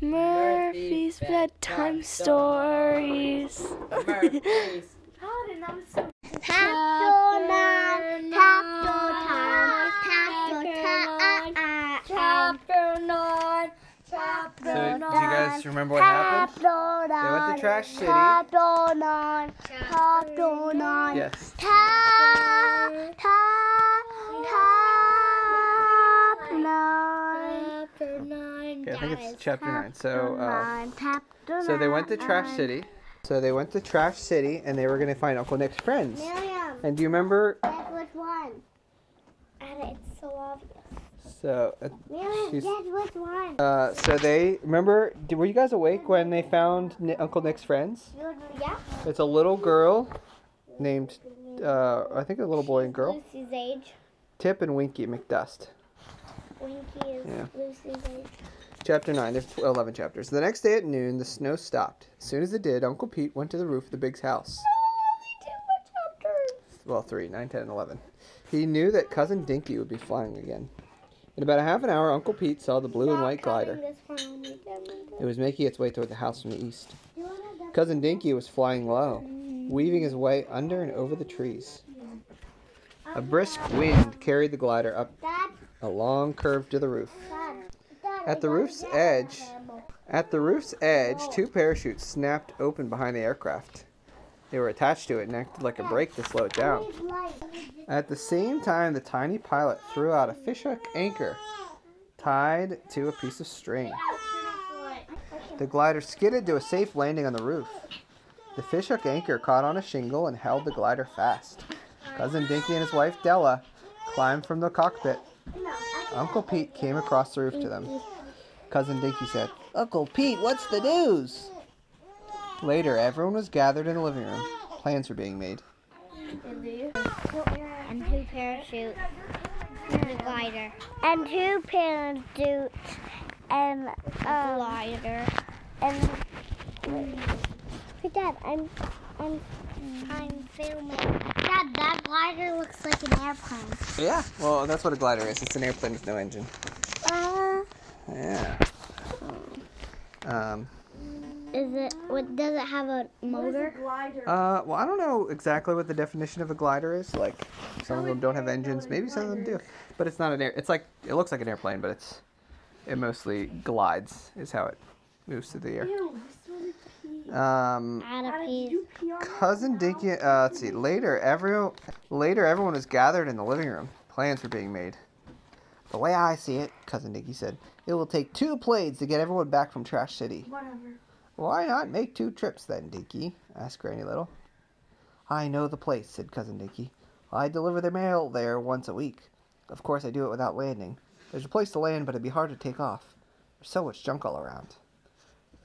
Murphy's bedtime stories. Murphy's. Tap nine, tap time, Chapter 9. Chapter So, do you guys remember what happened? They went to Trash City. Chapter nine, chapter nine. Yes. Tap, tap, tap nine. Chapter 9. Yeah, I think it's chapter nine. So, uh, so they went to. Trash City. So they went to Trash City, and they were gonna find Uncle Nick's friends. Miriam, And do you remember? guess which one? And it's so obvious. So, uh, Miriam, She's- guess which one? uh, so they remember. Did, were you guys awake when they found Ni- Uncle Nick's friends? Yeah. It's a little girl named, uh, I think a little boy and girl, Lucy's age. Tip and Winky McDust. Winky is Yeah. Lucy's age. Chapter 9, there's tw- 11 chapters. The next day at noon, the snow stopped. As soon as it did, Uncle Pete went to the roof of the big house. Oh, only two more chapters. Well, 3, 9, 10, and 11. He knew that Cousin Dinky would be flying again. In about a half an hour, Uncle Pete saw the blue and white glider. It was making its way toward the house from the east. Cousin Dinky was flying low, weaving his way under and over the trees. A brisk wind carried the glider up a long curve to the roof. At the roof's edge, at the roof's edge, two parachutes snapped open behind the aircraft. They were attached to it and acted like a brake to slow it down. At the same time, the tiny pilot threw out a fishhook anchor tied to a piece of string. The glider skidded to a safe landing on the roof. The fishhook anchor caught on a shingle and held the glider fast. Cousin Dinky and his wife Della climbed from the cockpit. Uncle Pete came across the roof to them. Cousin Dinky said, Uncle Pete, what's the news? Later, everyone was gathered in the living room. Plans were being made. And two parachutes. And a glider. And two parachutes and um Glider. and hey Dad, I'm I'm I'm filming. Dad, that glider looks like an airplane. Yeah, well, that's what a glider is. It's an airplane with no engine. Uh, Yeah. Um, Is it? What does it have a motor? uh, well, I don't know exactly what the definition of a glider is. Like, some of them don't have engines. Maybe some of them do. But it's not an air. It's like it looks like an airplane, but it's it mostly glides. Is how it moves through the air. Um, Add a piece. cousin Dinky. Uh, let's see. Later, everyone later everyone was gathered in the living room. Plans were being made. The way I see it, cousin Dinky said, it will take two planes to get everyone back from Trash City. Whatever. Why not make two trips then, Dinky? asked Granny Little. I know the place, said Cousin Dinky. I deliver the mail there once a week. Of course, I do it without landing. There's a place to land, but it'd be hard to take off. There's so much junk all around.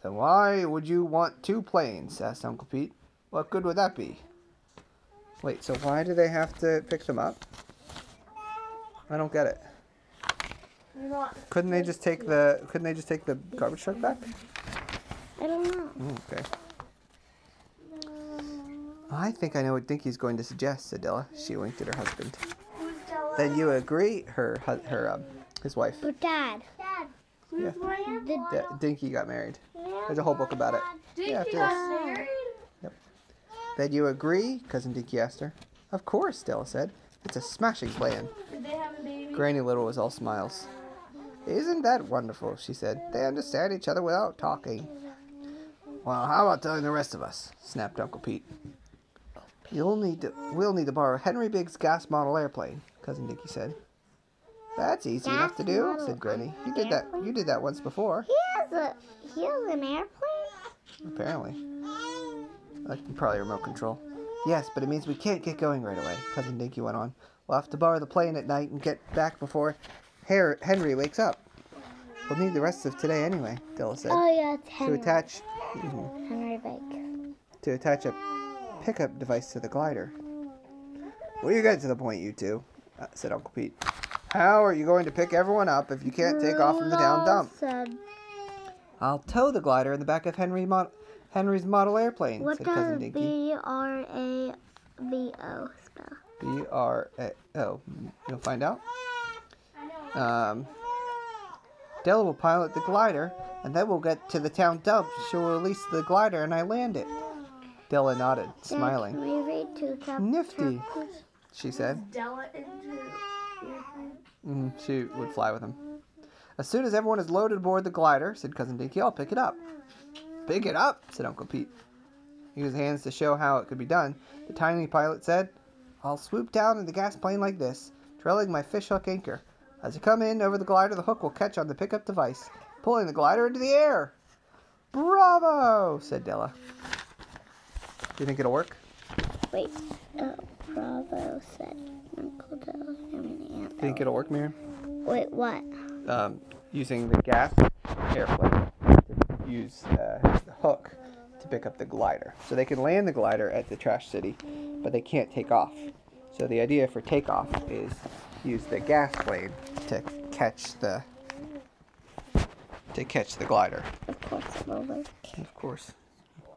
Then why would you want two planes? asked Uncle Pete. What good would that be? Wait, so why do they have to pick them up? I don't get it. You're not. Couldn't they just take the couldn't they just take the garbage truck back? I don't know. Mm, okay. I think I know what Dinky's going to suggest, said Della. She winked at her husband. Who's Then you agree, her, her, um, his wife. But Dad, Dad, Yeah. The D- Dinky got married. There's a whole book about it. Dinky Yeah, got married? Yep. Then you agree? Cousin Dinky asked her. Of course, Della said. It's a smashing plan. Did they have a baby? Granny Little was all smiles. Isn't that wonderful? she said. They understand each other without talking. Well, how about telling the rest of us? snapped Uncle Pete. You'll need to, we'll need to borrow Henry Bigg's gas model airplane, Cousin Dinky said. That's easy enough to do, said Granny. You did that. You did that once before, he has a he has an airplane. apparently. Like probably remote control. Yes, but it means we can't get going right away, Cousin Dinky went on. We'll have to borrow the plane at night and get back before Her- Henry wakes up. We'll need the rest of today anyway, Della said. Oh yeah, it's to Henry. attach mhm, Henry Bake. to attach a pickup device to the glider. Well, you get to the point, you two? Uh, said Uncle Pete. How are you going to pick everyone up if you can't take off from the down dump? I'll tow the glider in the back of Henry mod- Henry's model airplane, what said Cousin Dinky. B R A V O spell? B R A. Oh, you'll find out. Um, Della will pilot the glider, and then we'll get to the town dump. She will release the glider, and I land it. Della nodded, Dad, smiling. Can we read two chap- Nifty. She said. Della into your. Mm, she would fly with him. As soon as everyone is loaded aboard the glider, said Cousin Dinky, I'll pick it up. Pick it up, said Uncle Pete. He used his hands to show how it could be done. The tiny pilot said, I'll swoop down in the gas plane like this, trailing my fishhook anchor. As you come in over the glider, the hook will catch on the pickup device, pulling the glider into the air. Bravo, said Della. Do you think it'll work? Wait. Oh, Bravo said Uncle Della. I mean, Aunt Do you think it'll work, Miriam? Wait, what? um, using the gas airplane to use uh, the hook to pick up the glider. So they can land the glider at the trash city, but they can't take off. So the idea for takeoff is use the gas plane to catch the to catch the glider. Of course it will work. Of course.